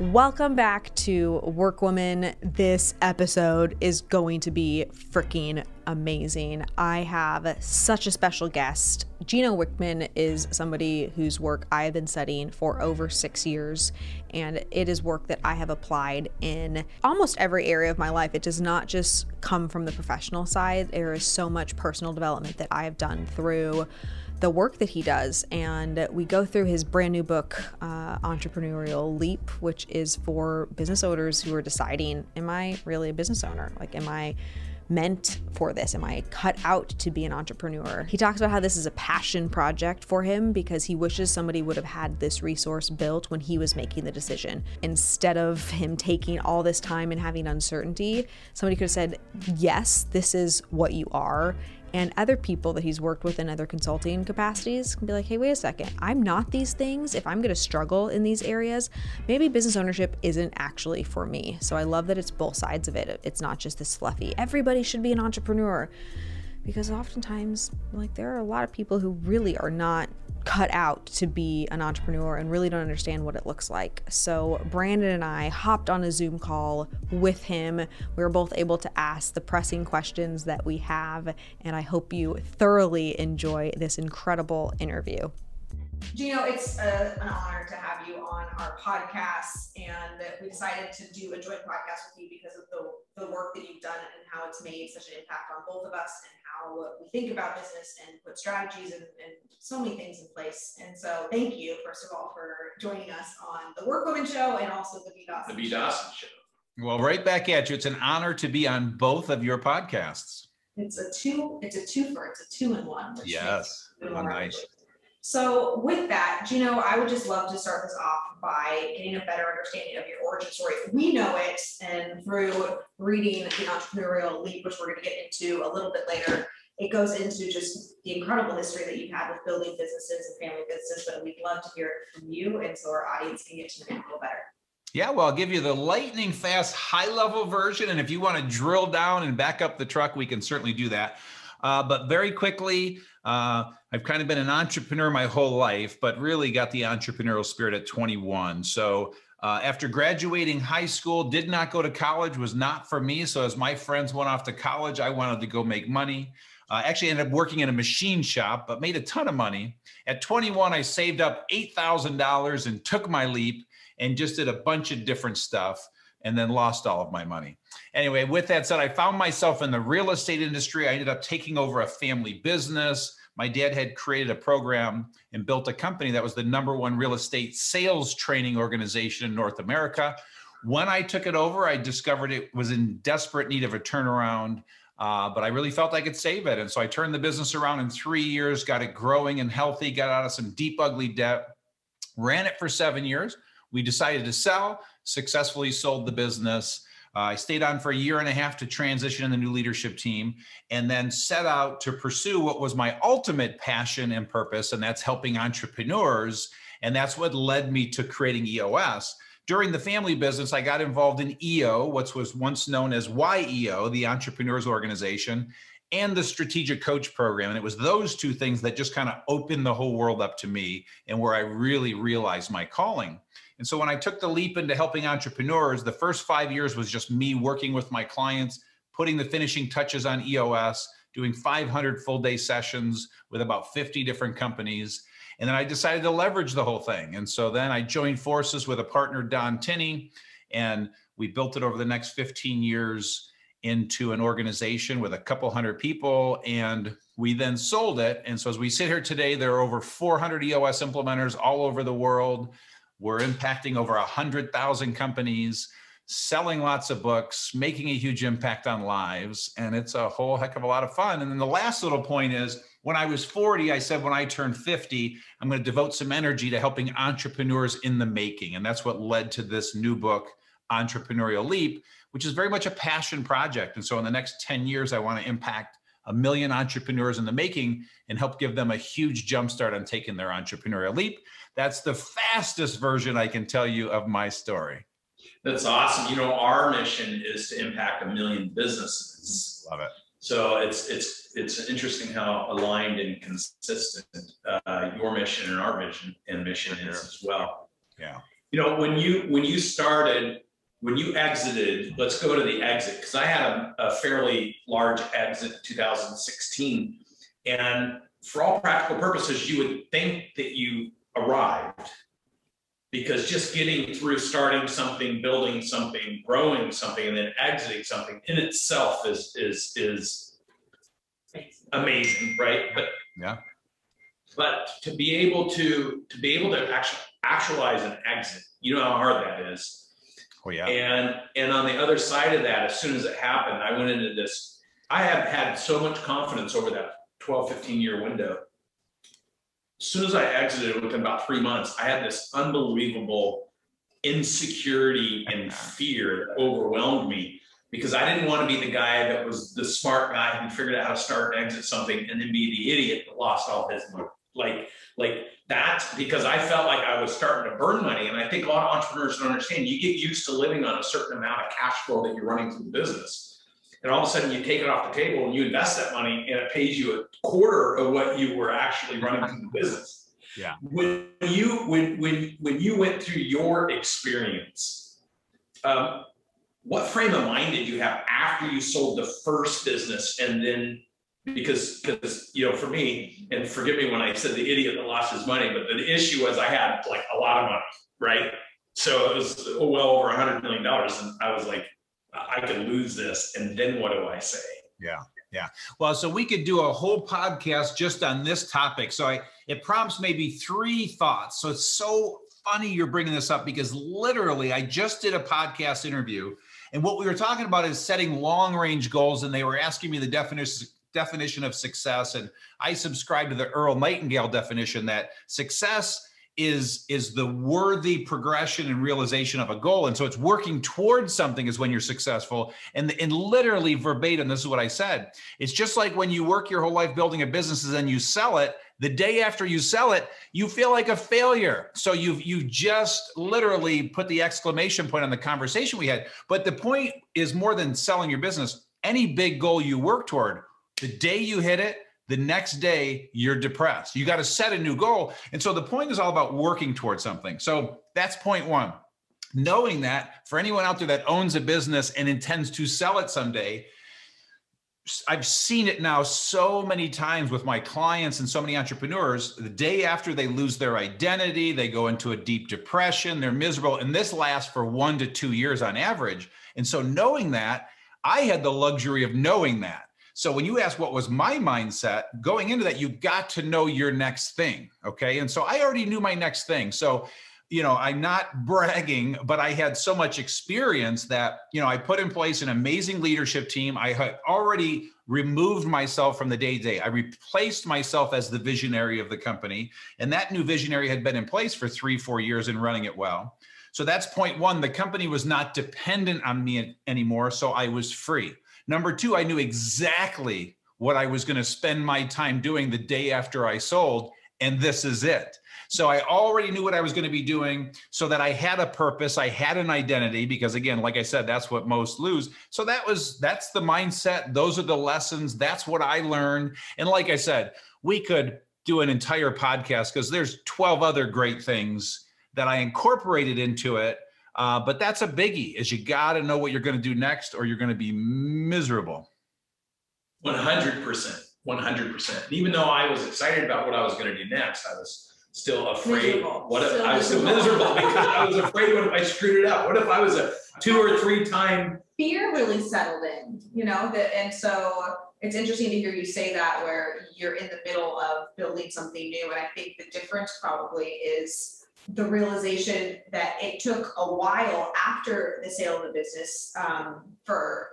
Welcome back to Workwoman. This episode is going to be freaking amazing. I have such a special guest. Gino Wickman is somebody whose work I have been studying for over six years, and it is work that I have applied in almost every area of my life. It does not just come from the professional side, there is so much personal development that I have done through the work that he does. And we go through his brand new book, uh, Entrepreneurial Leap, which is for business owners who are deciding, Am I really a business owner? Like, am I meant for this? Am I cut out to be an entrepreneur? He talks about how this is a passion project for him because he wishes somebody would have had this resource built when he was making the decision. Instead of him taking all this time and having uncertainty, somebody could have said, Yes, this is what you are and other people that he's worked with in other consulting capacities can be like, hey, wait a second, I'm not these things. If I'm going to struggle in these areas, maybe business ownership isn't actually for me. So I love that it's both sides of it. It's not just this fluffy, everybody should be an entrepreneur. Because oftentimes, like, there are a lot of people who really are not cut out to be an entrepreneur and really don't understand what it looks like. So, Brandon and I hopped on a Zoom call with him. We were both able to ask the pressing questions that we have, and I hope you thoroughly enjoy this incredible interview. Gino, it's a, an honor to have you on our podcast, and we decided to do a joint podcast with you because of the, the work that you've done and how it's made such an impact on both of us and how we think about business and put strategies and, and so many things in place. And so, thank you, first of all, for joining us on the Workwoman Show and also the B Dawson. The B Dawson Show. Well, right back at you. It's an honor to be on both of your podcasts. It's a two. It's a twofer. It's a two in one. Yes. Oh, nice. So with that, Gino, I would just love to start this off by getting a better understanding of your origin story. We know it, and through reading the entrepreneurial leap, which we're going to get into a little bit later, it goes into just the incredible history that you've had with building businesses and family businesses. But we'd love to hear it from you, and so our audience can get to know you a little better. Yeah, well, I'll give you the lightning fast, high level version. And if you want to drill down and back up the truck, we can certainly do that. Uh, but very quickly, uh, I've kind of been an entrepreneur my whole life, but really got the entrepreneurial spirit at 21. So uh, after graduating high school, did not go to college, was not for me. So as my friends went off to college, I wanted to go make money. Uh, actually ended up working in a machine shop, but made a ton of money. At 21, I saved up $8,000 and took my leap and just did a bunch of different stuff and then lost all of my money. Anyway, with that said, I found myself in the real estate industry. I ended up taking over a family business. My dad had created a program and built a company that was the number one real estate sales training organization in North America. When I took it over, I discovered it was in desperate need of a turnaround. Uh, but I really felt I could save it. And so I turned the business around in three years, got it growing and healthy, got out of some deep, ugly debt, ran it for seven years. We decided to sell, successfully sold the business. Uh, I stayed on for a year and a half to transition in the new leadership team and then set out to pursue what was my ultimate passion and purpose, and that's helping entrepreneurs. And that's what led me to creating EOS. During the family business, I got involved in EO, what was once known as YEO, the Entrepreneurs Organization, and the Strategic Coach Program. And it was those two things that just kind of opened the whole world up to me and where I really realized my calling. And so when I took the leap into helping entrepreneurs, the first five years was just me working with my clients, putting the finishing touches on EOS, doing 500 full day sessions with about 50 different companies. And then I decided to leverage the whole thing. And so then I joined forces with a partner, Don Tinney, and we built it over the next 15 years into an organization with a couple hundred people. And we then sold it. And so as we sit here today, there are over 400 EOS implementers all over the world. We're impacting over 100,000 companies, selling lots of books, making a huge impact on lives. And it's a whole heck of a lot of fun. And then the last little point is when I was 40, I said, when I turn 50, I'm going to devote some energy to helping entrepreneurs in the making. And that's what led to this new book, Entrepreneurial Leap, which is very much a passion project. And so in the next 10 years, I want to impact a million entrepreneurs in the making and help give them a huge jumpstart on taking their entrepreneurial leap. That's the fastest version I can tell you of my story. That's awesome. You know, our mission is to impact a million businesses. Love it. So it's it's it's interesting how aligned and consistent uh, your mission and our vision and mission is as well. Yeah. You know, when you when you started, when you exited, let's go to the exit because I had a, a fairly large exit in 2016, and for all practical purposes, you would think that you arrived because just getting through starting something, building something, growing something, and then exiting something in itself is is is amazing, right? But Yeah. But to be able to to be able to actually actualize an exit, you know how hard that is. Oh yeah. And and on the other side of that, as soon as it happened, I went into this. I have had so much confidence over that 12, 15 year window. As soon as I exited within about three months, I had this unbelievable insecurity and fear that overwhelmed me because I didn't want to be the guy that was the smart guy who figured out how to start and exit something and then be the idiot that lost all his money. Like, like that's because I felt like I was starting to burn money. And I think a lot of entrepreneurs don't understand you get used to living on a certain amount of cash flow that you're running through the business. And all of a sudden you take it off the table and you invest that money and it pays you a quarter of what you were actually running through the business. Yeah. When you when when when you went through your experience, um, what frame of mind did you have after you sold the first business and then because because you know for me and forgive me when i said the idiot that lost his money but the issue was i had like a lot of money right so it was oh, well over a hundred million dollars and i was like i could lose this and then what do i say Yeah. Yeah. Well, so we could do a whole podcast just on this topic. So I it prompts maybe three thoughts. So it's so funny you're bringing this up because literally I just did a podcast interview and what we were talking about is setting long range goals and they were asking me the definition definition of success and I subscribe to the Earl Nightingale definition that success is is the worthy progression and realization of a goal. And so it's working towards something is when you're successful and and literally verbatim this is what i said. It's just like when you work your whole life building a business and then you sell it the day after you sell it you feel like a failure. So you've you just literally put the exclamation point on the conversation we had. But the point is more than selling your business any big goal you work toward the day you hit it the next day you're depressed. You got to set a new goal. And so the point is all about working towards something. So that's point one. Knowing that for anyone out there that owns a business and intends to sell it someday, I've seen it now so many times with my clients and so many entrepreneurs. The day after they lose their identity, they go into a deep depression, they're miserable. And this lasts for one to two years on average. And so knowing that, I had the luxury of knowing that. So when you ask what was my mindset going into that, you got to know your next thing. Okay. And so I already knew my next thing. So, you know, I'm not bragging, but I had so much experience that, you know, I put in place an amazing leadership team. I had already removed myself from the day to day. I replaced myself as the visionary of the company. And that new visionary had been in place for three, four years and running it well. So that's point one. The company was not dependent on me anymore. So I was free. Number two, I knew exactly what I was going to spend my time doing the day after I sold, and this is it. So I already knew what I was going to be doing so that I had a purpose, I had an identity because again, like I said, that's what most lose. So that was that's the mindset, those are the lessons, that's what I learned. And like I said, we could do an entire podcast because there's 12 other great things that I incorporated into it uh, but that's a biggie is you got to know what you're going to do next or you're going to be miserable 100% 100% even though i was excited about what i was going to do next i was still afraid Miserable. what if Still i was still miserable. miserable because i was afraid what if i screwed it up what if i was a two or three time fear really settled in, you know, that, and so it's interesting to hear you say that where you're in the middle of building something new. And I think the difference probably is the realization that it took a while after the sale of the business, um, for,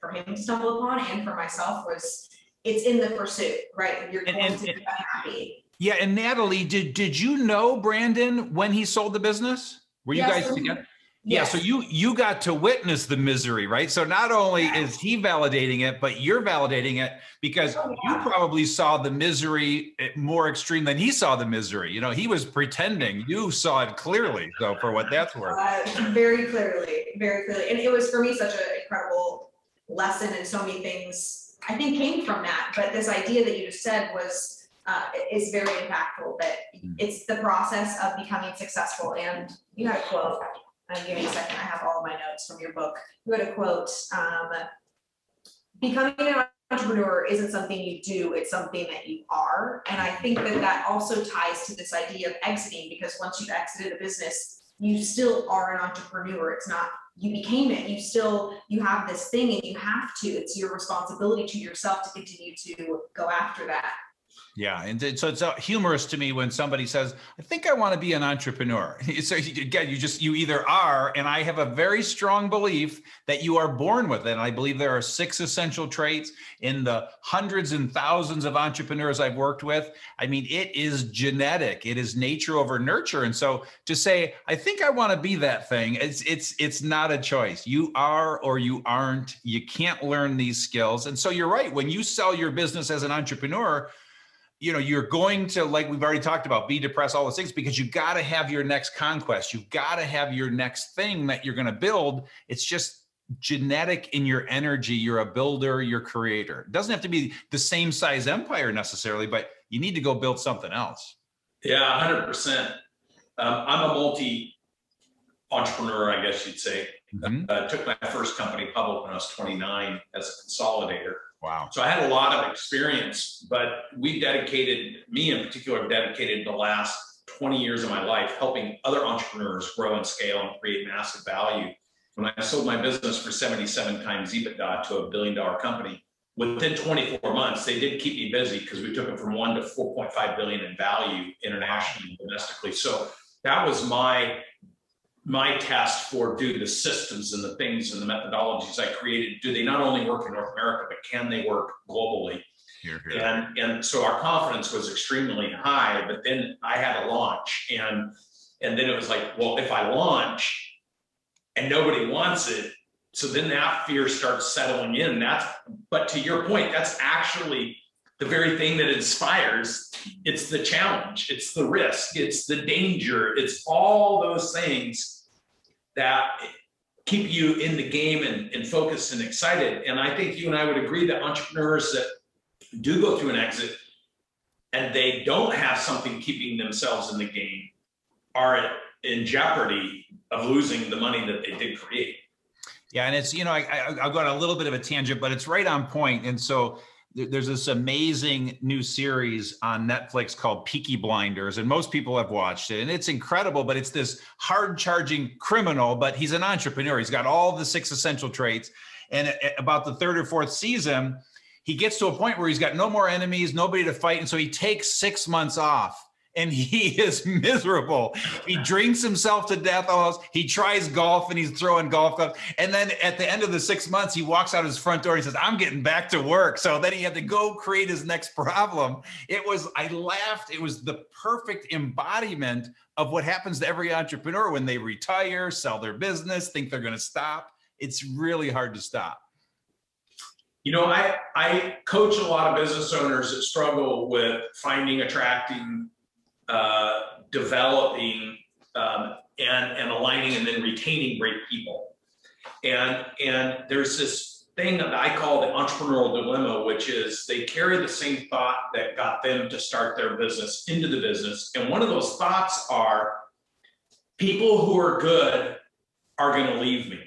for him to stumble upon and for myself was it's in the pursuit, right? You're going and- to be unhappy. yeah and natalie did did you know brandon when he sold the business were you Yes, guys so- together yeah so you you got to witness the misery right? So not only is he validating it but you're validating it because Oh, you probably saw the misery eh, more extreme than he saw the misery. You know he was pretending. You saw it clearly so for what that's worth. Uh, very clearly, very clearly. And it was for me such an incredible lesson and so many things I think came from that. But this idea that you just said was uh, is very impactful, that Mm. it's the process of becoming successful, and you had a quote, uh, give me a second, I have all of my notes from your book, you had a quote, um, becoming an entrepreneur isn't something you do, it's something that you are, and I think that that also ties to this idea of exiting, because once you've exited a business, you still are an entrepreneur, it's not, you became it, you still, you have this thing and you have to, it's your responsibility to yourself to continue to go after that. Yeah, and it- so it's uh, humorous to me when somebody says, "I think I want to be an entrepreneur." So you- again, you just you either are, and I have a very strong belief that you are born with it. And I believe there are six essential traits in the hundreds and thousands of entrepreneurs I've worked with. I mean, it is genetic. It is nature over nurture. And so to say, "I think I want to be that thing," it's it's it's not a choice. You are or you aren't. You can't learn these skills. And so you're right. When you sell your business as an entrepreneur you know you're going to like we've already talked about be depressed all those things because you got to have your next conquest you've got to have your next thing that you're going to build it's just genetic in your energy you're a builder you're a creator it doesn't have to be the same size empire necessarily but you need to go build something else Yeah, hundred percent. Um, I'm a multi entrepreneur, I guess you'd say. Mhm. Uh, took my first company public when I was 29 as a consolidator. Wow So I had a lot of experience, but we dedicated, me in particular, dedicated the last 20 years of my life helping other entrepreneurs grow and scale and create massive value. When I sold my business for 77 times EBITDA to a billion dollar company, within 24 months, they did keep me busy because we took it from one to 4.5 billion in value internationally and domestically. So that was my my task for do the systems and the things and the methodologies I created, do they not only work in North America, but can they work globally? here, here. And, and so our confidence was extremely high, but then I had a launch and, and then it was like, well, if I launch and nobody wants it, so then that fear starts settling in. That's, but to your point, that's actually the very thing that inspires. It's the challenge, it's the risk, it's the danger, it's all those things that keep you in the game and, and focused and excited. And I think you and I would agree that entrepreneurs that do go through an exit and they don't have something keeping themselves in the game are in jeopardy of losing the money that they did create. Yeah, and it's you know I, I I'll go a little bit of a tangent, but it's right on. And so there's this amazing new series on Netflix called Peaky Blinders, and most people have watched it, and it's incredible. But it's this hard-charging criminal, but he's an entrepreneur. He's got all the six essential traits, and at- at about the third or fourth season, he gets to a point where he's got no more enemies, nobody to fight, and so he takes six months off. And he is miserable. He drinks himself to death almost. He tries golf and he's throwing golf clubs. And then at the end of the six months, he walks out his front door and he says, I'm getting back to work. So then he had to go create his next problem. It was, I laughed. It was the perfect embodiment of what happens to every entrepreneur when they retire, sell their business, think they're going to stop. It's really hard to stop. You know, I, I coach a lot of business owners that struggle with finding, attracting, uh, developing, um, and, and aligning and then retaining great people. And, and there's this thing that I call the entrepreneurial dilemma, which is they carry the same thought that got them to start their business into the business. And one of those thoughts are people who are good are going to leave me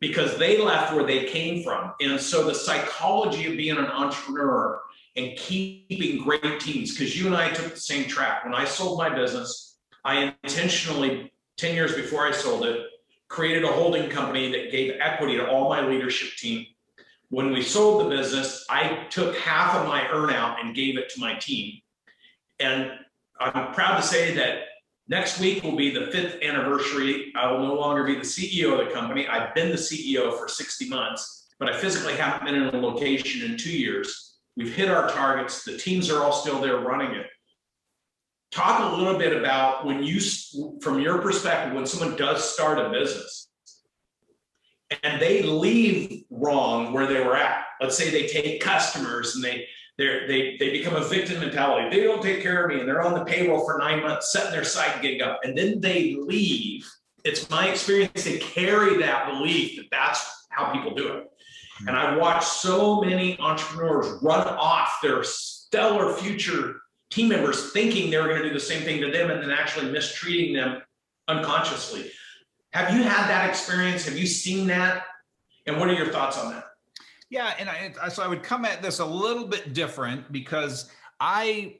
because they left where they came from. And so the psychology of being an entrepreneur and keeping great teams, because you and I took the same track. When I sold my business, I intentionally, 10 years before I sold it, created a holding company that gave equity to all my leadership team. When we sold the business, I took half of my earnout and gave it to my team. And I'm proud to say that Next week will be the fifth anniversary. I will no longer be the CEO of the company. I've been the CEO for 60 months, but I physically haven't been in a location in two years. We've hit our targets. The teams are all still there running it. Talk a little bit about when you, from your perspective, when someone does start a business and they leave wrong where they were at. Let's say they take customers and they they they become a victim mentality. They don't take care of me, and they're on the payroll for nine months, setting their side gig up, and then they leave. It's my experience they carry that belief that that's how people do it. And I watch so many entrepreneurs run off their stellar future team members thinking they were going to do the same thing to them and then actually mistreating them unconsciously. Have you had that experience? Have you seen that? And what are your thoughts on that? Yeah, and I so I would come at this a little bit different because I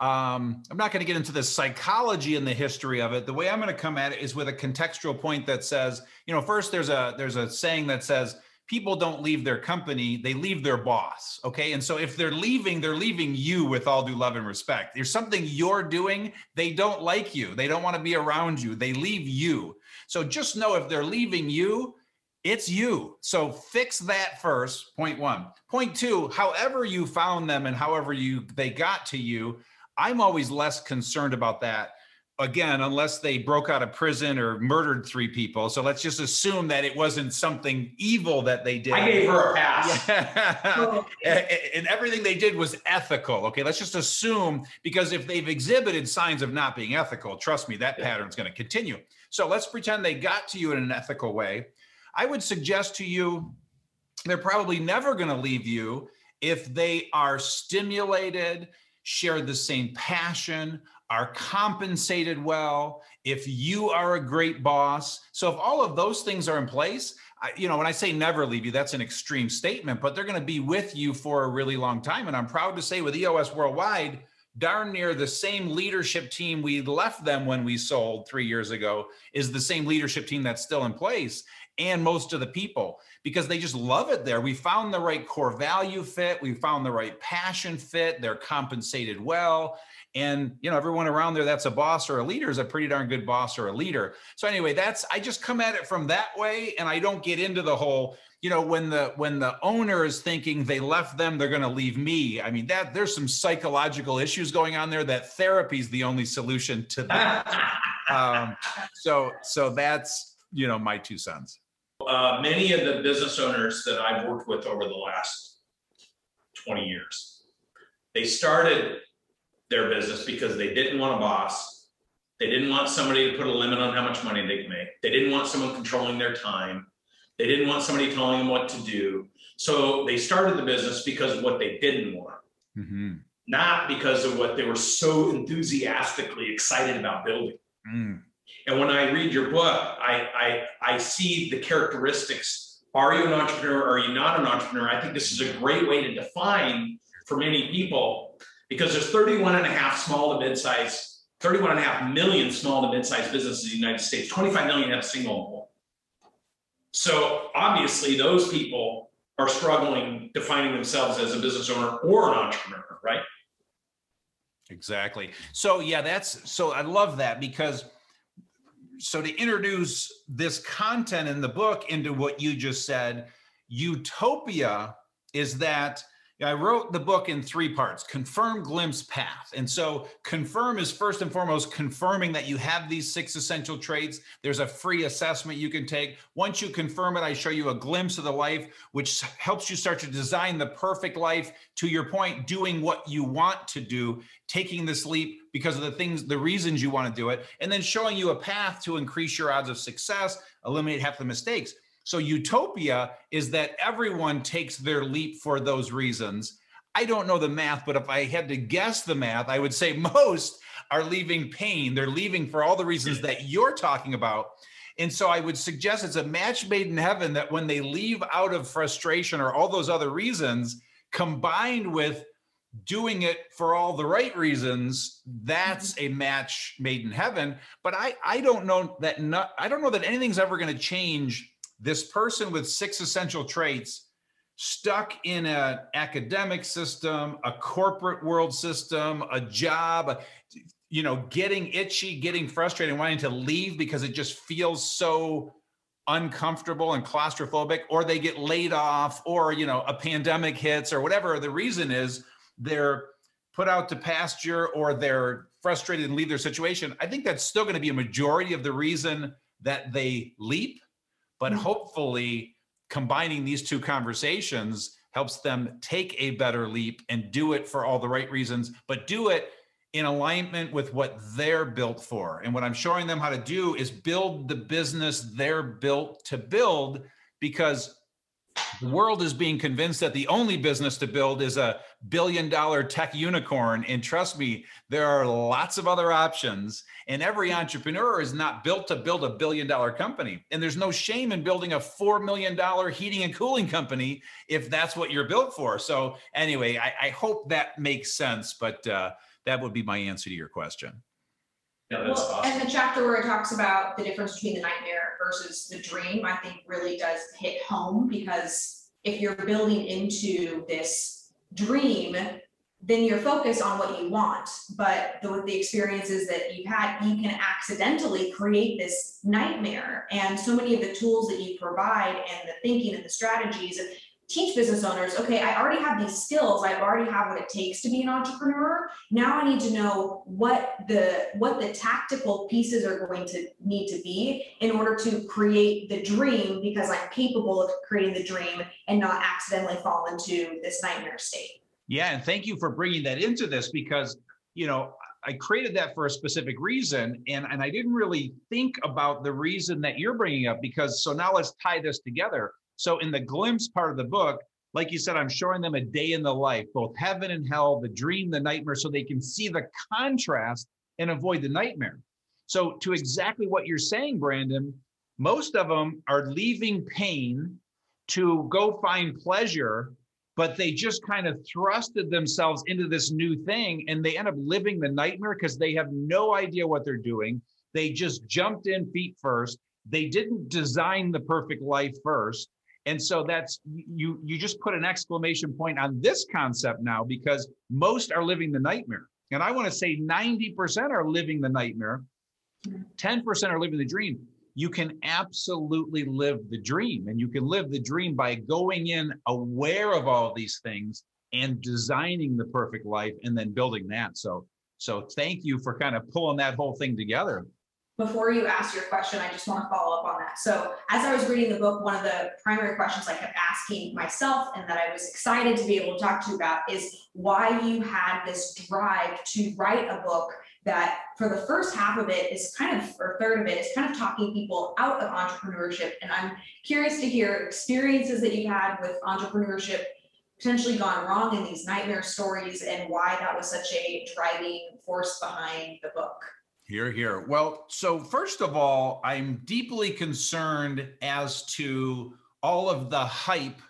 um, I'm not going to get into the psychology and the history of it. The way I'm going to come at it is with a contextual point that says, you know, first there's a there's a saying that says people don't leave their company, they leave their boss. Okay. And so if they're leaving, they're leaving you with all due love and respect. There's something you're doing, they don't like you, they don't want to be around you, they leave you. So just know if they're leaving you, it's you. So fix that first, point one. Point two, however you found them and however you they got to you, I'm always less concerned about that again, unless they broke out of prison or murdered three people. So let's just assume that it wasn't something evil that they did. I gave her a pass. Yeah. and everything they did was ethical. Okay, let's just assume because if they've exhibited signs of not being ethical, trust me, that pattern is going to continue. So let's pretend they got to you in an ethical way. I would suggest to you they're probably never going to leave you if they are stimulated, share the same passion, are compensated well, if you are a great boss. So if all of those things are in place, I, you know, when I say never leave you, that's an extreme statement, but they're going to be with you for a really long time. And I'm proud to say with EOS Worldwide, darn near the same leadership team we left them when we sold three years ago is the same leadership team that's still in place and most of the people because they just love it there. We found the right core value fit, we found the right passion fit, they're compensated well. And you know, everyone around there that's a boss or a leader is a pretty darn good boss or a leader. So anyway, that's I just come at it from that way and I don't get into the whole you know when the when the owner is thinking they left them they're going to leave me. I mean that there's some psychological issues going on there that therapy is the only solution to that. Um, so so that's you know my two cents. Uh, many of the business owners that i've worked with over the last 20 years they started their business because they didn't want a boss. They didn't want somebody to put a limit on how much money they can make. They didn't want someone controlling their time. They didn't want somebody telling them what to do. So they started the business because of what they didn't want, mm-hmm. not because of what they were so enthusiastically excited about building. Mm. And when I read your book, I, I, I see the characteristics. Are you an entrepreneur? Or are you not an entrepreneur? I think this is a great way to define for many people because there's 31 and a half small to mid-size, 31 and a half million small to mid-sized businesses in the United States. 25 million have a single employee. So obviously those people are struggling defining themselves as a business owner or an entrepreneur, right? Exactly. So yeah, that's so I love that because so to introduce this content in the book into what you just said, utopia is that I wrote the book in three parts confirm, glimpse, path. And so, confirm is first and foremost confirming that you have these six essential traits. There's a free assessment you can take. Once you confirm it, I show you a glimpse of the life, which helps you start to design the perfect life. To your point, doing what you want to do, taking this leap because of the things, the reasons you want to do it, and then showing you a path to increase your odds of success, eliminate half the mistakes. So utopia is that everyone takes their leap for those reasons. I don't know the math, but if I had to guess the math, I would say most are leaving pain. They're leaving for all the reasons that you're talking about. And so I would suggest it's a match made in heaven that when they leave out of frustration or all those other reasons, combined with doing it for all the right reasons, that's mm-hmm. a match made in heaven. But I, I don't know that not, I don't know that anything's ever going to change this person with six essential traits stuck in an academic system, a corporate world system, a job, you know, getting itchy, getting frustrated, wanting to leave because it just feels so uncomfortable and claustrophobic, or they get laid off, or, you know, a pandemic hits, or whatever the reason is, they're put out to pasture or they're frustrated and leave their situation. I think that's still going to be a majority of the reason that they leap but mm-hmm. hopefully, combining these two conversations helps them take a better leap and do it for all the right reasons, but do it in alignment with what they're built for. And what I'm showing them how to do is build the business they're built to build because the world is being convinced that the only business to build is a billion dollar tech unicorn. And trust me, there are lots of other options. And every entrepreneur is not built to build a billion dollar company. And there's no shame in building a $4 million heating and cooling company if that's what you're built for. So, anyway, I, I hope that makes sense. But uh, that would be my answer to your question. Yeah, that's Well, awesome. and the chapter where it talks about the difference between the nightmare versus the dream, I think really does hit home because if you're building into this dream, then you're focused on what you want. But the, with the experiences that you've had, you can accidentally create this nightmare. And so many of the tools that you provide and the thinking and the strategies teach business owners, okay, I already have these skills, I already have what it takes to be an entrepreneur. Now I need to know what the what the tactical pieces are going to need to be in order to create the dream because I'm capable of creating the dream and not accidentally fall into this nightmare state. Yeah, and thank you for bringing that into this because, you know, I created that for a specific reason and and I didn't really think about the reason that you're bringing up because so now let's tie this together. So in the glimpse part of the book, like you said, I'm showing them a day in the life, both heaven and hell, the dream, the nightmare, so they can see the contrast and avoid the nightmare. So, to exactly what you're saying, Brandon, most of them are leaving pain to go find pleasure, but they just kind of thrusted themselves into this new thing and they end up living the nightmare because they have no idea what they're doing. They just jumped in feet first. They didn't design the perfect life first and so that's you you just put an exclamation point on this concept now because most are living the nightmare. And i want to say 90% are living the nightmare. 10% are living the dream. You can absolutely live the dream and you can live the dream by going in aware of all these things and designing the perfect life and then building that. So so thank you for kind of pulling that whole thing together before you ask your question, I just want to follow up on that. So as I was reading the book, one of the primary questions I kept asking myself and that I was excited to be able to talk to you about is why you had this drive to write a book that for the first half of it is kind of, or third of it is kind of talking people out of entrepreneurship. And I'm curious to hear experiences that you've had with entrepreneurship potentially gone wrong in these nightmare stories and why that was such a driving force behind the book. Here, here. Well, so first of all, I'm deeply concerned as to all of the hype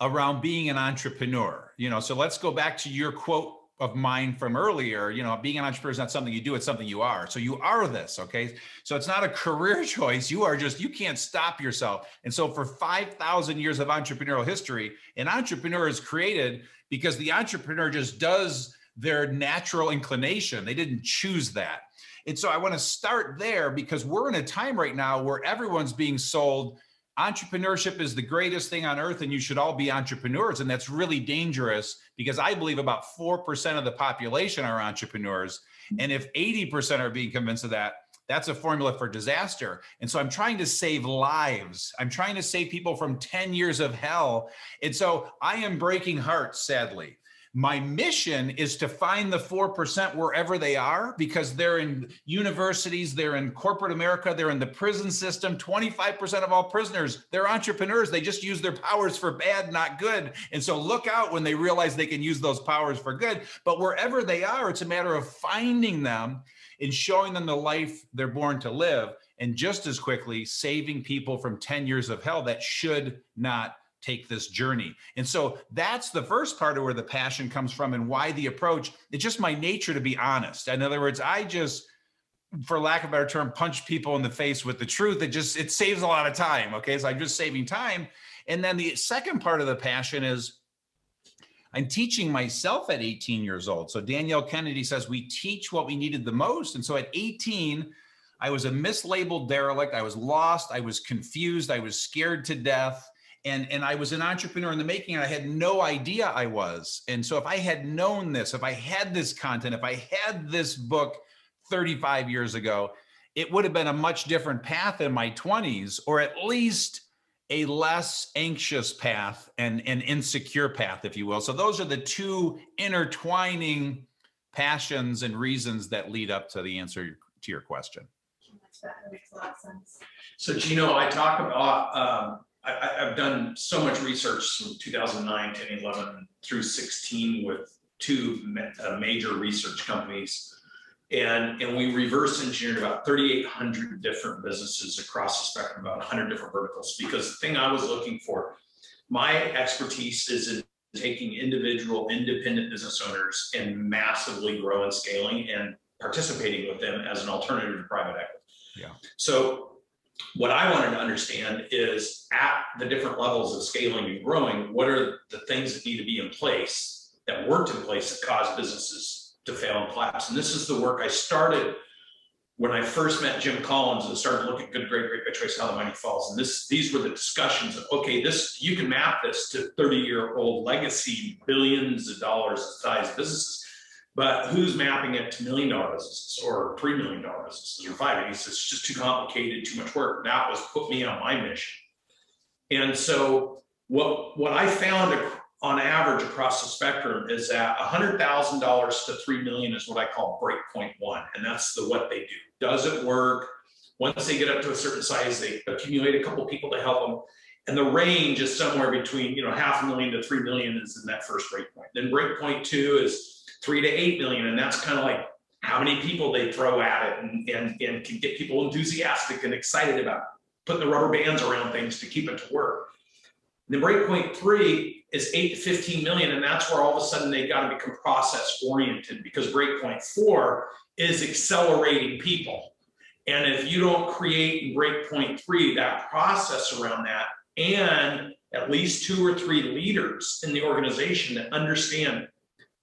around being an entrepreneur. You know, so let's go back to your quote of mine from earlier. You know, being an entrepreneur is not something you do, it's something you are. So you are this, okay? So it's not a career choice. You are just, you can't stop yourself. And so for 5,000 years of entrepreneurial history, an entrepreneur is created because the entrepreneur just does their natural inclination. They didn't choose that. And so I want to start there because we're in a time right now where everyone's being sold entrepreneurship is the greatest thing on earth and you should all be entrepreneurs. And that's really dangerous because I believe about 4% of the population are entrepreneurs. And if 80% are being convinced of that, that's a formula for disaster. And so I'm trying to save lives. I'm trying to save people from 10 years of hell. And so I am breaking hearts, sadly. My mission is to find the 4% wherever they are because they're in universities, they're in corporate America, they're in the prison system. 25% of all prisoners, they're entrepreneurs. They just use their powers for bad, not good. And so look out when they realize they can use those powers for good. But wherever they are, it's a matter of finding them and showing them the life they're born to live. And just as quickly, saving people from 10 years of hell that should not take this journey. And so that's the first part of where the passion comes from and why the approach. It's just my nature to be honest. In other words, I just for lack of a better term punch people in the face with the truth. It just it saves a lot of time okay? So i'm just saving time. And then the second part of the passion is i'm teaching myself at 18 years old. So danielle kennedy says we teach what we needed the most. And so at 18 i was a mislabeled derelict. I was lost. I was confused. I was scared to death and and I was an entrepreneur in the making and I had no idea I was. And so if I had known this, if I had this content, if I had this book 35 years ago, it would have been a much different path in my 20s or at least a less anxious path and an insecure path if you will. So those are the two intertwining passions and reasons that lead up to the answer to your question. That makes a lot of sense. So Gino, I talk about, um, I, I, I've done so much research from 2009, 10, 11 through 16 with two ma- uh, major research companies. And, and we reverse engineered about 3,800 different businesses across the spectrum, about 100 different verticals. Because the thing I was looking for, my expertise is in taking individual independent business owners and massively growing, scaling and participating with them as an alternative to private equity. Yeah. So what I wanted to understand is at the different levels of scaling and growing, what are the things that need to be in place that weren't in place that caused businesses to fail and collapse? And this is the work I started when I first met Jim Collins and started looking at good, great, great by choice, how the Mighty falls. And this, these were the discussions of, okay, this, you can map this to 30 year old legacy, billions of dollars size businesses. But who's mapping it to million dollar businesses or three million dollar businesses or five? And he says, it's just too complicated, too much work. That was put me on my mission. And so what, what I found on average across the spectrum is that hundred thousand dollars to three million is what I call breakpoint one. And that's the what they do. Does it work? Once they get up to a certain size, they accumulate a couple people to help them. And the range is somewhere between, you know, half a million to three million is in that first breakpoint. Then breakpoint two is three to eight million, and that's kind of like how many people they throw at it and, and, and can get people enthusiastic and excited about putting the rubber bands around things to keep it to work. And then breakpoint three is eight to 15 million, and that's where all of a sudden they got to become process oriented because breakpoint four is accelerating people. And if you don't create in breakpoint three that process around that and at least two or three leaders in the organization that understand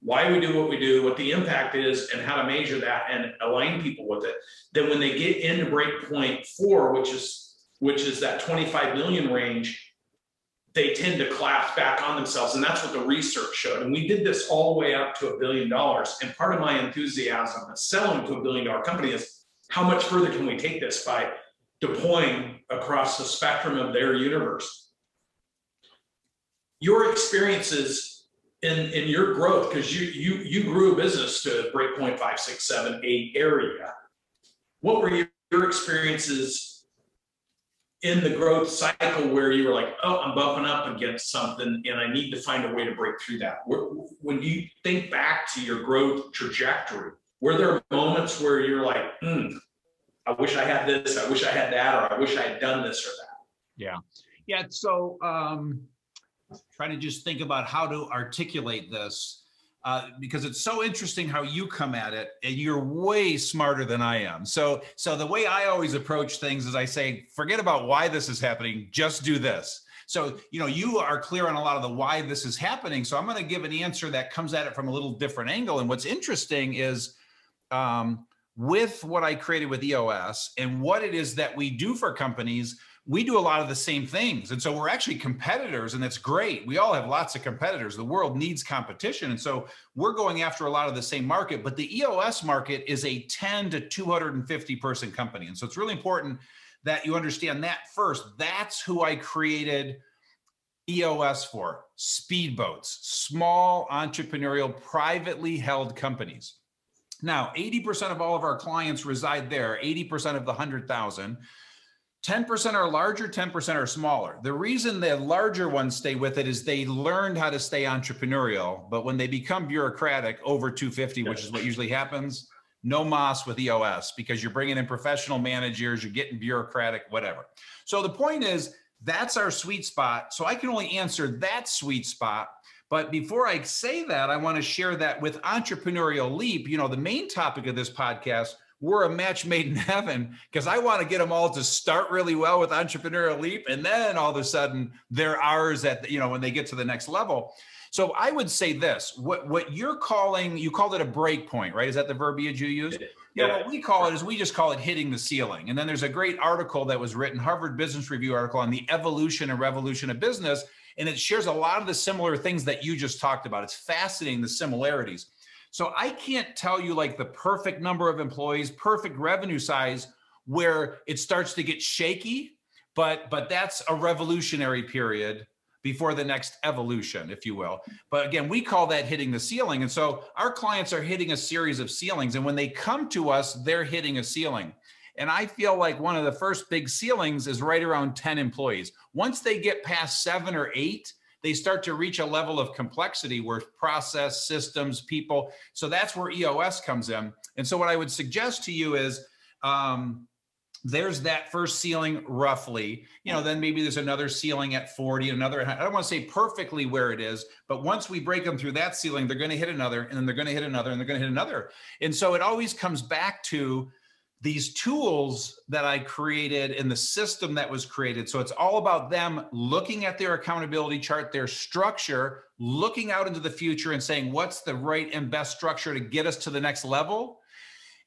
why we do what we do, what the impact is, and how to measure that and align people with it. Then when they get into breakpoint four, which is which is that 25 million range, they tend to collapse back on themselves. And that's what the research showed. And we did this all the way up to a billion dollars. And part of my enthusiasm of selling to a billion dollar company is how much further can we take this by deploying across the spectrum of their universe? Your experiences in, in your growth, because you you you grew a business to breakpoint five, six, seven, eight area. What were your, your experiences in the growth cycle where you were like, oh, I'm bumping up against something and I need to find a way to break through that? When you think back to your growth trajectory, were there moments where you're like, hmm, I wish I had this, I wish I had that, or I wish I had done this or that? Yeah. Yeah. So um, trying to just think about how to articulate this. Uh, because it's so interesting how you come at it and you're way smarter than I am. So so the way I always approach things is I say forget about why this is happening, just do this. So, you know, you are clear on a lot of the why this is happening. So I'm going to give an answer that comes at it from a little different angle. And what's interesting is um, with what I created with EOS and what it is that we do for companies, we do a lot of the same things. And so we're actually competitors, and that's great. We all have lots of competitors. The world needs competition. And so we're going after a lot of the same market, but the EOS market is a 10 to 250 person company. And so it's really important that you understand that first. That's who I created EOS for speedboats, small entrepreneurial, privately held companies. Now, 80% of all of our clients reside there, 80% of the 100,000. 10% are larger, 10% are smaller. The reason the larger ones stay with it is they learned how to stay entrepreneurial, but when they become bureaucratic over 250, which is what usually happens, no moss with EOS because you're bringing in professional managers, you're getting bureaucratic, whatever. So the point is, that's our sweet spot. So I can only answer that sweet spot. But before I say that, I want to share that with Entrepreneurial Leap. You know, the main topic of this podcast we're a match made in heaven because I want to get them all to start really well with Entrepreneurial Leap. And then all of a sudden they're ours at, you know, when they get to the next level. So I would say this, what, what you're calling, you called it a break point, right? Is that the verbiage you used? Yeah, what we call it is we just call it hitting the ceiling. And then there's a great article that was written, Harvard Business Review article on the evolution and revolution of business. And it shares a lot of the similar things that you just talked about. It's fascinating, the similarities. So I can't tell you like the perfect number of employees, perfect revenue size where it starts to get shaky, but but that's a revolutionary period before the next evolution, if you will. But again, we call that hitting the ceiling. And so our clients are hitting a series of ceilings. And when they come to us, they're hitting a ceiling. And I feel like one of the first big ceilings is right around 10 employees. Once they get past seven or eight, they start to reach a level of complexity where process, systems, people. So that's where EOS comes in. And so what I would suggest to you is um, there's that first ceiling roughly you know then maybe there's another ceiling at 40 another i don't want to say perfectly where it is but once we break them through that ceiling they're going to hit another and then they're going to hit another and they're going to hit another and so it always comes back to these tools that i created and the system that was created. So it's all about them looking at their accountability chart their structure looking out into the future and saying what's the right and best structure to get us to the next level?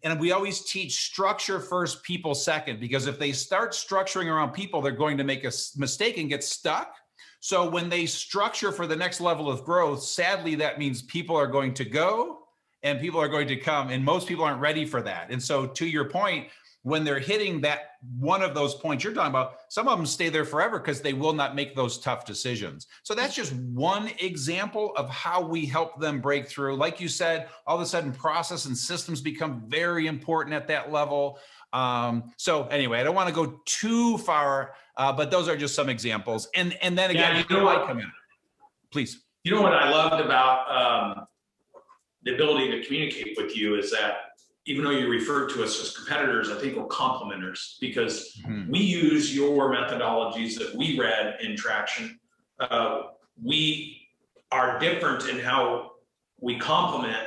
And we always teach structure first, people second, because if they start structuring around people, they're going to make a mistake and get stuck. So when they structure for the next level of growth, sadly, that means people are going to go and people are going to come. And most people aren't ready for that. And so, to your point, when they're hitting that one of those points you're talking about, some of them stay there forever because they will not make those tough decisions. So that's just one example of how we help them break through. Like you said, all of a sudden process and systems become very important at that level. Um, so anyway, I don't want to go too far, uh, but those are just some examples. And and then again, yeah, you know what? come in. Please. You know what I loved about um, the ability to communicate with you is that even though you refer to us as competitors, I think we're complementers because mm-hmm. we use your methodologies that we read in Traction. Uh, we are different in how we complement,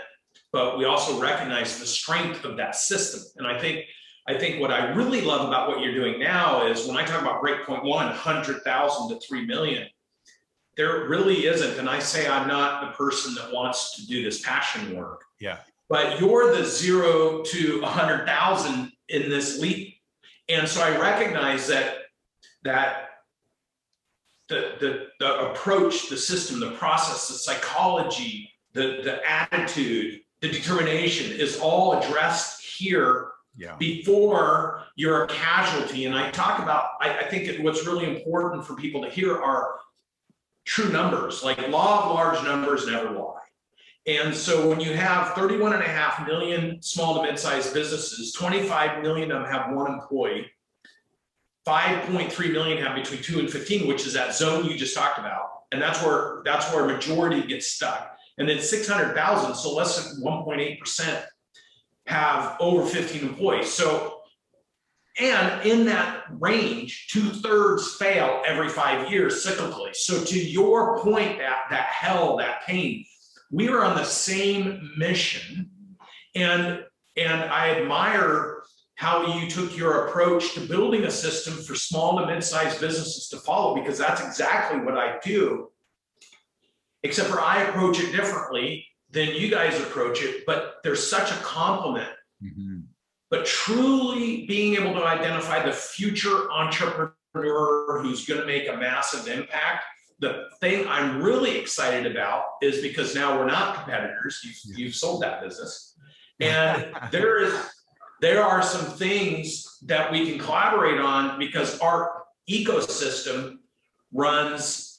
but we also recognize the strength of that system. And I think I think what I really love about what you're doing now is when I talk about breakpoint one, 100,000 to 3 million, there really isn't. And I say I'm not the person that wants to do this passion work. Yeah but you're the zero to a hundred thousand in this leap. And so I recognize that that the, the the approach, the system, the process, the psychology, the the attitude, the determination is all addressed here yeah. before you're a casualty. And I talk about, I, I think what's really important for people to hear are true numbers. Like law of large numbers never lie. And so when you have 31 and a half million small to mid-sized businesses, 25 million of them have one employee, 5.3 million have between two and 15, which is that zone you just talked about. And that's where that's where majority gets stuck. And then 600,000, so less than 1.8% have over 15 employees. So, and in that range, two thirds fail every five years cyclically. So to your point, that that hell, that pain, we are on the same mission and and i admire how you took your approach to building a system for small to mid-sized businesses to follow because that's exactly what i do except for i approach it differently than you guys approach it but there's such a complement mm-hmm. But truly being able to identify the future entrepreneur who's going to make a massive impact the thing I'm really excited about is because now we're not competitors. You've, you've sold that business, and there is there are some things that we can collaborate on because our ecosystem runs.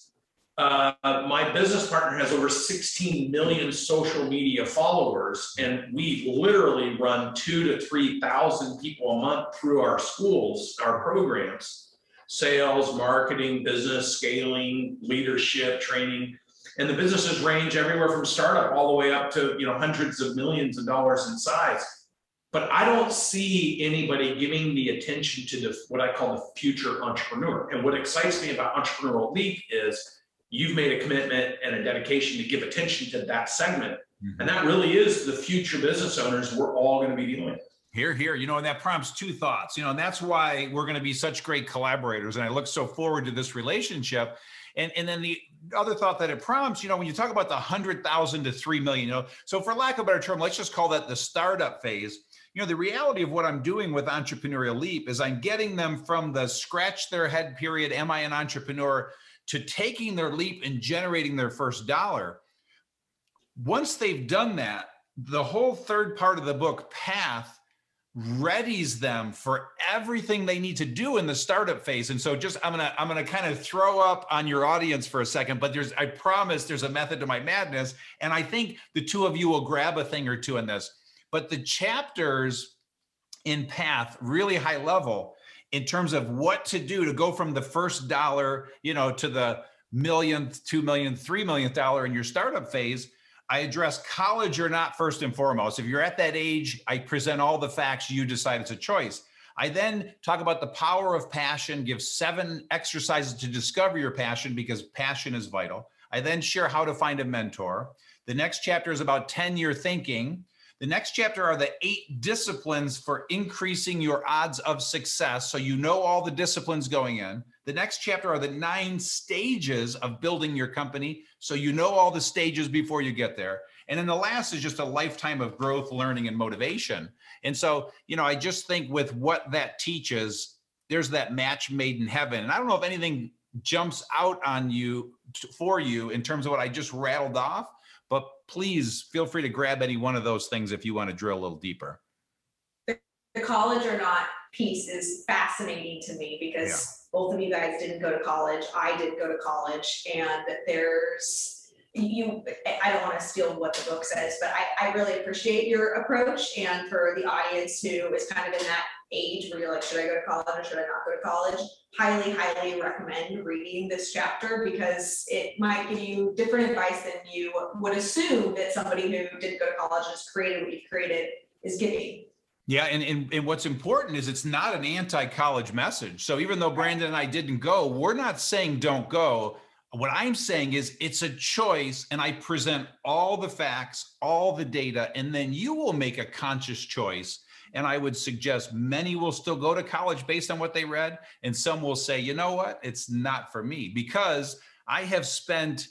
Uh, my business partner has over 16 million social media followers, and we literally run two to three thousand people a month through our schools, our programs sales, marketing, business scaling, leadership, training. And the businesses range everywhere from startup all the way up to you know hundreds of millions of dollars in size. But I don't see anybody giving the attention to the what I call the future entrepreneur. And what excites me about Entrepreneurial Leap is you've made a commitment and a dedication to give attention to that segment. Mm-hmm. And that really is the future business owners we're all going to be dealing with. Here, here, you know, and that prompts two thoughts, you know, and that's why we're going to be such great collaborators. And I look so forward to this relationship. And, and then the other thought that it prompts, you know, when you talk about the 100,000 to 3 million, you know, so for lack of a better term, let's just call that the startup phase. You know, the reality of what I'm doing with Entrepreneurial Leap is I'm getting them from the scratch their head period, am I an entrepreneur, to taking their leap and generating their first dollar. Once they've done that, the whole third part of the book, Path, readies them for everything they need to do in the startup phase. And so just i'm gonna i'm gonna kind of throw up on your audience for a second but there's i promise there's a method to my madness. And i think the two of you will grab a thing or two in this. But the chapters in path, really high level in terms of what to do to go from the first dollar, you know, to the millionth, two million, three millionth dollar in your startup phase. I address college or not first and foremost. If you're at that age, I present all the facts. You decide it's a choice. I then talk about the power of passion, give seven exercises to discover your passion because passion is vital. I then share how to find a mentor. The next chapter is about 10 year thinking. The next chapter are the eight disciplines for increasing your odds of success. So you know all the disciplines going in. The next chapter are the nine stages of building your company. So you know all the stages before you get there. And then the last is just a lifetime of growth, learning, and motivation. And so, you know, I just think with what that teaches, there's that match made in heaven. And I don't know if anything jumps out on you for you in terms of what I just rattled off, but please feel free to grab any one of those things if you want to drill a little deeper. The college or not piece is fascinating to me because yeah. both of you guys didn't go to college. I did go to college, and there's you i don't want to steal what the book says but I, I really appreciate your approach and for the audience who is kind of in that age where you're like should i go to college or should i not go to college highly highly recommend reading this chapter because it might give you different advice than you would assume that somebody who didn't go to college has created what you've created is giving yeah, and, and, and what's important is it's not an anti-college message. So even though Brandon and I didn't go, we're not saying don't go what I'm saying is it's a choice, and I present all the facts, all the data, and then you will make a conscious choice. And I would suggest many will still go to college based on what they read, and some will say, you know what, it's not for me because I have spent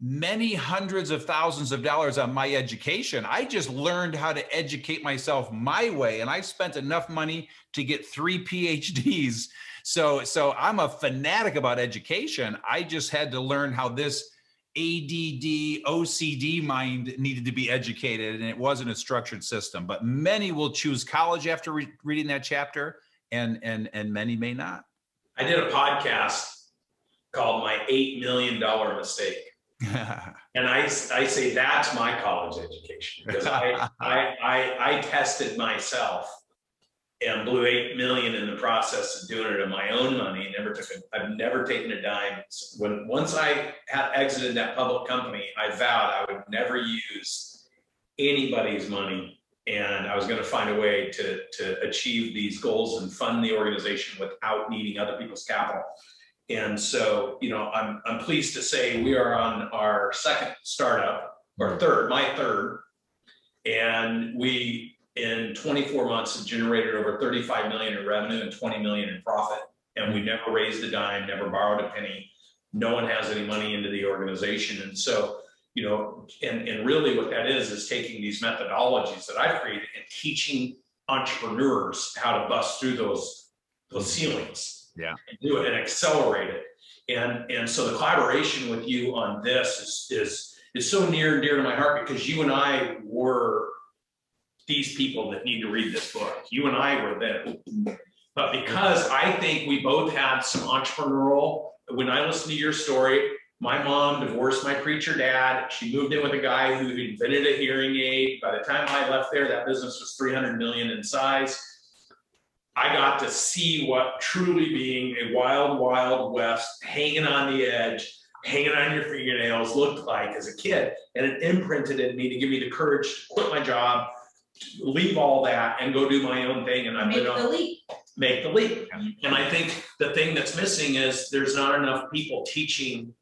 many hundreds of thousands of dollars on my education. I just learned how to educate myself my way, and I spent enough money to get three PhDs so, so I'm a fanatic about education. I just had to learn how this ADD, OCD mind needed to be educated, and it wasn't a structured system. But many will choose college after re- reading that chapter, and and and many may not. I did a podcast called "My Eight Million Dollar Mistake," and I I say that's my college education because I, I I I tested myself and blew eight million in the process of doing it on my own money. Never took a, I've never taken a dime. When once I had exited that public company, I vowed I would never use anybody's money, and I was going to find a way to to achieve these goals and fund the organization without needing other people's capital. And so, you know, I'm I'm pleased to say we are on our second startup or third, my third, and we in 24 months have generated over 35 million in revenue and 20 million in profit. And we never raised a dime, never borrowed a penny. No one has any money into the organization. And so, you know, and, and really what that is, is taking these methodologies that I've created and teaching entrepreneurs how to bust through those, those ceilings. Yeah. And do it and accelerate it. And, and so the collaboration with you on this is, is, is so near and dear to my heart because you and I were these people that need to read this book. You and I were them. But because I think we both had some entrepreneurial, when I listen to your story, my mom divorced my preacher dad. She moved in with a guy who invented a hearing aid. By the time I left there, that business was 300 million in size. I got to see what truly being a wild, wild west, hanging on the edge, hanging on your fingernails looked like as a kid. And it imprinted in me to give me the courage to quit my job, leave all that and go do my own thing. And I've Make been the leap. make the leap. And I think the thing that's missing is there's not enough people teaching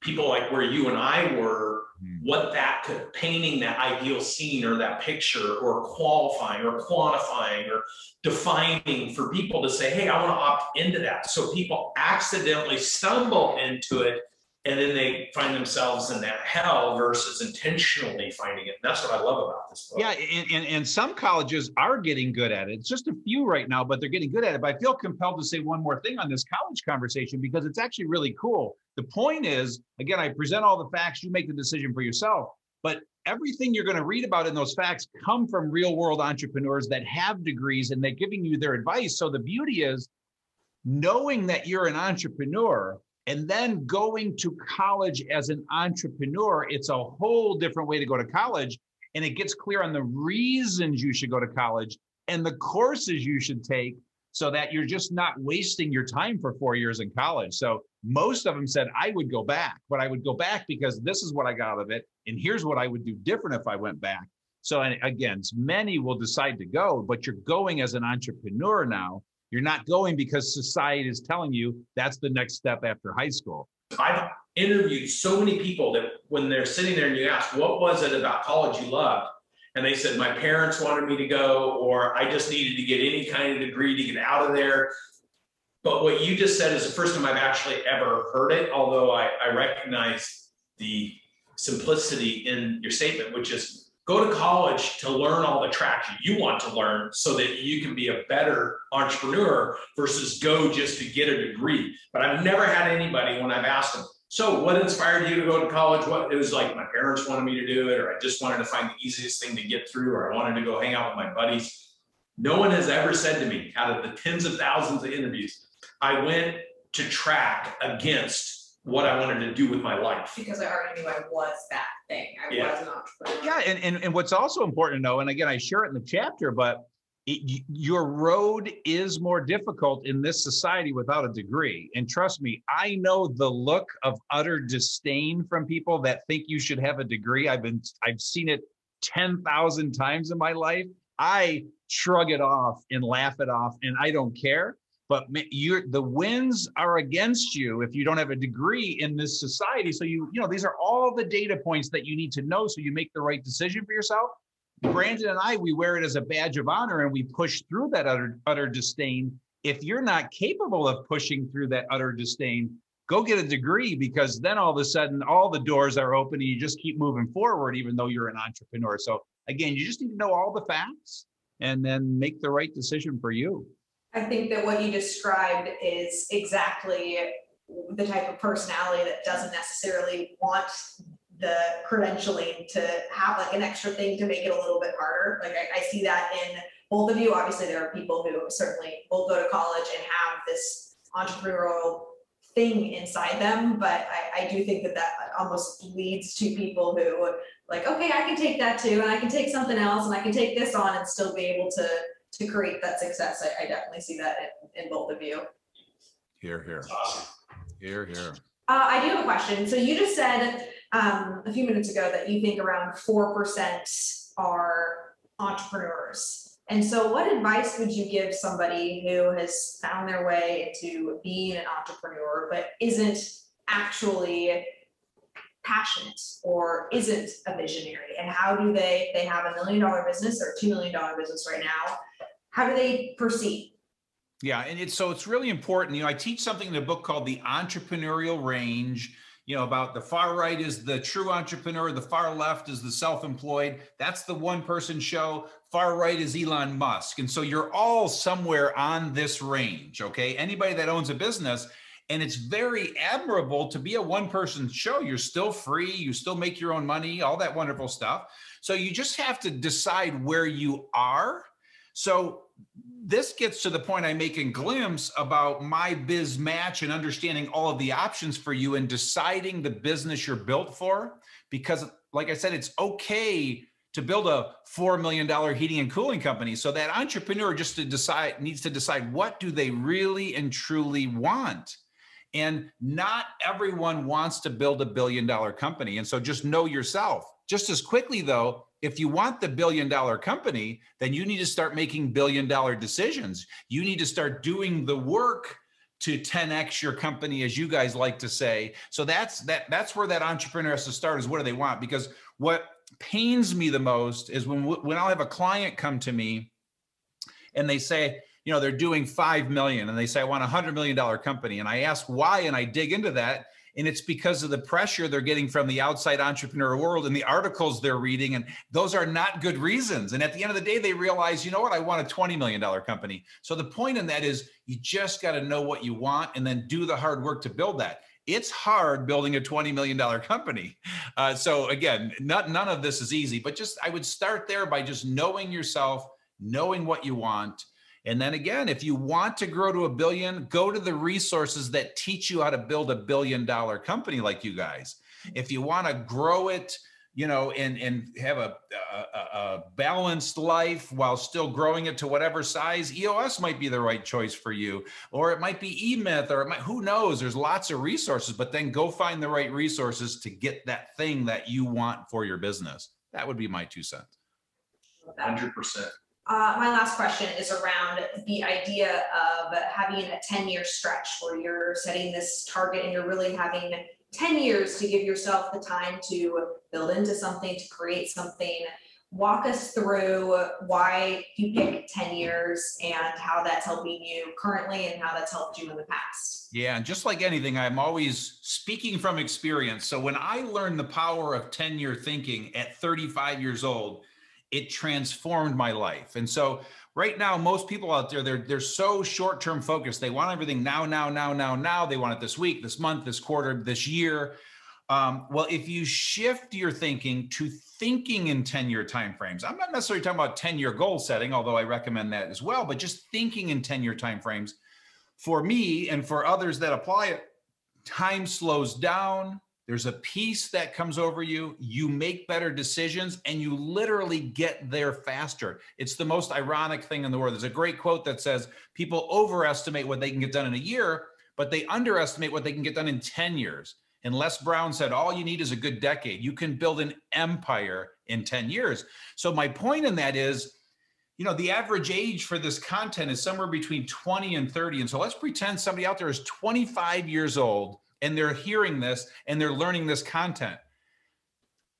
people like where you and I were hmm. what that could painting that ideal scene or that picture or qualifying or quantifying or defining for people to say, hey, I want to opt into that. So people accidentally stumble into it and then they find themselves in that hell versus intentionally finding it. That's what I love about this book. Yeah, and, and, and, some colleges are getting good at it. It's just a few right now, but they're getting good at it. But I feel compelled to say one more thing on this college conversation because it's actually really cool. The point is, again, I present all the facts, you make the decision for yourself. But everything you're going to read about in those facts come from real world entrepreneurs that have degrees and they're giving you their advice. So the beauty is knowing that you're an entrepreneur and then going to college as an entrepreneur, it's a whole different way to go to college. And it gets clear on the reasons you should go to college. and the courses you should take so that you're just not wasting your time for four years in college. So most of them said I would go back, but I would go back because this is what I got out of it. And here's what I would do different if I went back. So and again, many will decide to go, but you're going as an entrepreneur now. You're not going because society is telling you that's the next step after high school. I've interviewed so many people that when they're sitting there and you ask, what was it about college you loved? And they said, my parents wanted me to go, or I just needed to get any kind of degree to get out of there. But what you just said is the first time I've actually ever heard it, although I, I recognize the simplicity in your statement, which is go to college to learn all the tracks you want to learn so that you can be a better entrepreneur versus go just to get a degree. But I've never had anybody when I've asked them, so what inspired you to go to college? What it was like my parents wanted me to do it, or I just wanted to find the easiest thing to get through, or I wanted to go hang out with my buddies. No one has ever said to me out of the tens of thousands of interviews, I went to track against what I wanted to do with my life. Because I already knew I was that thing. I Yeah. was an entrepreneur. Yeah, and, and and what's also important to know, and again, I share it in the chapter, but it, your road is more difficult in this society without a degree. And trust me, I know the look of utter disdain from people that think you should have a degree. I've been I've seen it ten thousand times in my life. I shrug it off and laugh it off, and I don't care. But you're the winds are against you if you don't have a degree in this society. So you you know these are all the data points that you need to know so you make the right decision for yourself. Brandon and I, we wear it as a badge of honor and we push through that utter, utter disdain. If you're not capable of pushing through that utter disdain, go get a degree because then all of a sudden all the doors are open and you just keep moving forward, even though you're an entrepreneur. So again, you just need to know all the facts and then make the right decision for you. I think that what you described is exactly the type of personality that doesn't necessarily want the credentialing to have like an extra thing to make it a little bit harder. Like I, I see that in both of you. Obviously, there are people who certainly will go to college and have this entrepreneurial thing inside them, but I, I do think that that almost leads to people who like, okay, I can take that too, and I can take something else, and I can take this on and still be able to to create that success. I, I definitely see that in, in both of you. Here, here, here, here. Uh, I do have a question. So you just said um, a few minutes ago that you think around four percent are entrepreneurs. And so, what advice would you give somebody who has found their way into being an entrepreneur but isn't actually passionate or isn't a visionary? And how do they? They have a million dollar business or two million dollar business right now. How do they proceed? Yeah, and it's so it's really important. You know, I teach something in a book called The Entrepreneurial Range. You know, about the far right is the true entrepreneur, the far left is the self-employed. That's the one-person show. Far right is Elon Musk. And so you're all somewhere on this range, okay? Anybody that owns a business, and it's very admirable to be a one-person show. You're still free, you still make your own money, all that wonderful stuff. So you just have to decide where you are. So this gets to the point I make in Glimpse about my biz match and understanding all of the options for you and deciding the business you're built for. Because, like I said, it's okay to build a four million dollar heating and cooling company. So that entrepreneur just to decide needs to decide what do they really and truly want. And not everyone wants to build a billion dollar company. And so just know yourself. Just as quickly, though, if you want the billion dollar company, then you need to start making billion dollar decisions. You need to start doing the work to 10x your company as you guys like to say. So that's that that's where that entrepreneur has to start is what do they want? Because what pains me the most is when when I'll have a client come to me and they say, you know, they're doing 5 million and they say I want a 100 million dollar company and I ask why and I dig into that and it's because of the pressure they're getting from the outside entrepreneur world and the articles they're reading. And those are not good reasons. And at the end of the day they realize you know what? I want a 20 million dollar company. So the point in that is you just got to know what you want and then do the hard work to build that. It's hard building a $20 million company. Uh, so again, not, none of this is easy, but just, I would start there by just knowing yourself, knowing what you want, and then again, if you want to grow to a billion, go to the resources that teach you how to build a billion dollar company like you guys. If you want to grow it you know, and and have a, a, a balanced life while still growing it to whatever size, EOS might be the right choice for you, or it might be eMyth, or it might who knows. There's lots of resources, but then go find the right resources to get that thing that you want for your business. That would be my two cents. Hundred percent. Uh, my last question is around the idea of having a ten-year stretch where you're setting this target and you're really having ten years to give yourself the time to build into something, to create something. Walk us through why you pick ten years and how that's helping you currently and how that's helped you in the past. Yeah, and just like anything, I'm always speaking from experience. So when I learned the power of 10 year thinking at 35 years old, it transformed my life. And so right now, most people out there, they're they're so short-term focused. They want everything now, now, now, now, now. They want it this week, this month, this quarter, this year. Um, well, if you shift your thinking to thinking in 10-year timeframes, I'm not necessarily talking about 10-year goal setting, although I recommend that as well, but just thinking in 10-year timeframes. For me and for others that apply it, time slows down, there's a peace that comes over you. You make better decisions and you literally get there faster. It's the most ironic thing in the world. There's a great quote that says people overestimate what they can get done in a year, but they underestimate what they can get done in 10 years. And Les Brown said, all you need is a good decade. You can build an empire in 10 years. So, my point in that is, you know, the average age for this content is somewhere between 20 and 30. And so let's pretend somebody out there is 25 years old and they're hearing this and they're learning this content.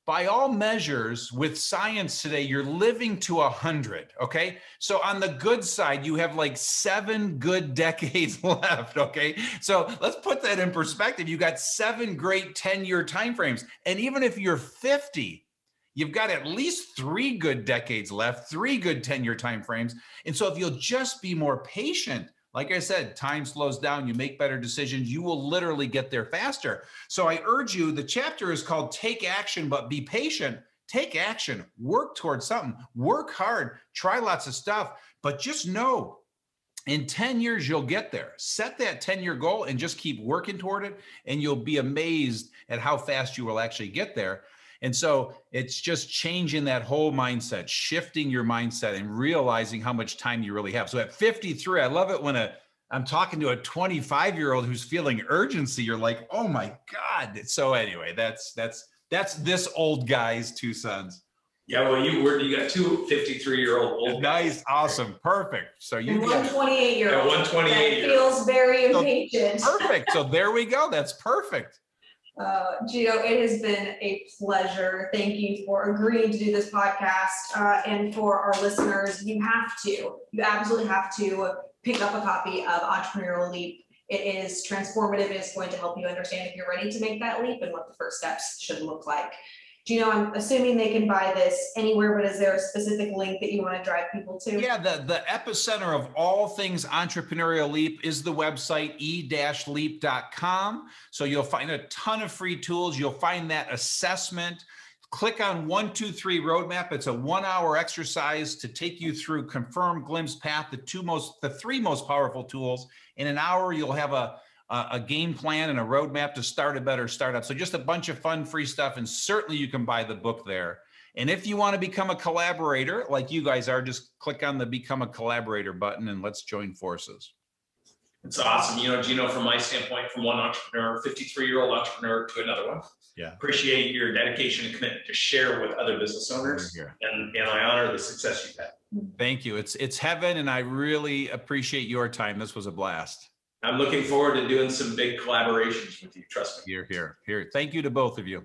By all measures, with science today, you're living to a hundred. Okay. So on the good side, you have like seven good decades left. Okay. So let's put that in perspective. You got seven great 10 year timeframes. And even if you're 50, you've got at least three good decades left, three good 10 year timeframes. And so if you'll just be more patient, like I said, time slows down, you make better decisions, you will literally get there faster. So I urge you, the chapter is called Take Action, but Be Patient. Take action, work towards something, work hard, try lots of stuff, but just know in 10 years you'll get there. Set that 10 year goal and just keep working toward it, and you'll be amazed at how fast you will actually get there. And so it's just changing that whole mindset, shifting your mindset and realizing how much time you really have. So at 53, I love it when a I'm talking to a 25 year old who's feeling urgency. You're like, oh my God. So anyway, that's that's that's this old guy's two sons. Yeah, well, you were you got two 53 year old old nice, guys. awesome, perfect. So you And one twenty-eight year Yeah, old. one 28. Feels very So- impatient. perfect. So there we go. That's perfect. Uh, Gino, it has been a pleasure. Thank you for agreeing to do this podcast. Uh, and for our listeners, you have to, you absolutely have to pick up a copy of Entrepreneurial Leap. It is transformative. It's going to help you understand if you're ready to make that leap and what the first steps should look like. Gino, I'm assuming they can buy this anywhere, but is there a specific link that you want to drive people to? Yeah, the, the epicenter of all things entrepreneurial leap is the website e-leap.com. So you'll find a ton of free tools. You'll find that assessment. Click on one, two, three roadmap. It's a one hour exercise to take you through confirm, glimpse, path, the two most, the three most powerful tools. In an hour, you'll have a, a, a game plan and a roadmap to start a better startup. So just a bunch of fun, free stuff. And certainly you can buy the book there. And if you want to become a collaborator like you guys are, just click on the become a collaborator button and let's join forces. It's awesome. You know, Gino, from my standpoint, from one entrepreneur, 53 year old entrepreneur to another one. Yeah. Appreciate your dedication and commitment to share with other business owners. And, and I honor the success you've had. Thank you. It's it's heaven and I really appreciate your time. This was a blast. I'm looking forward to doing some big collaborations with you. Trust me. Here, here, here. Thank you to both of you.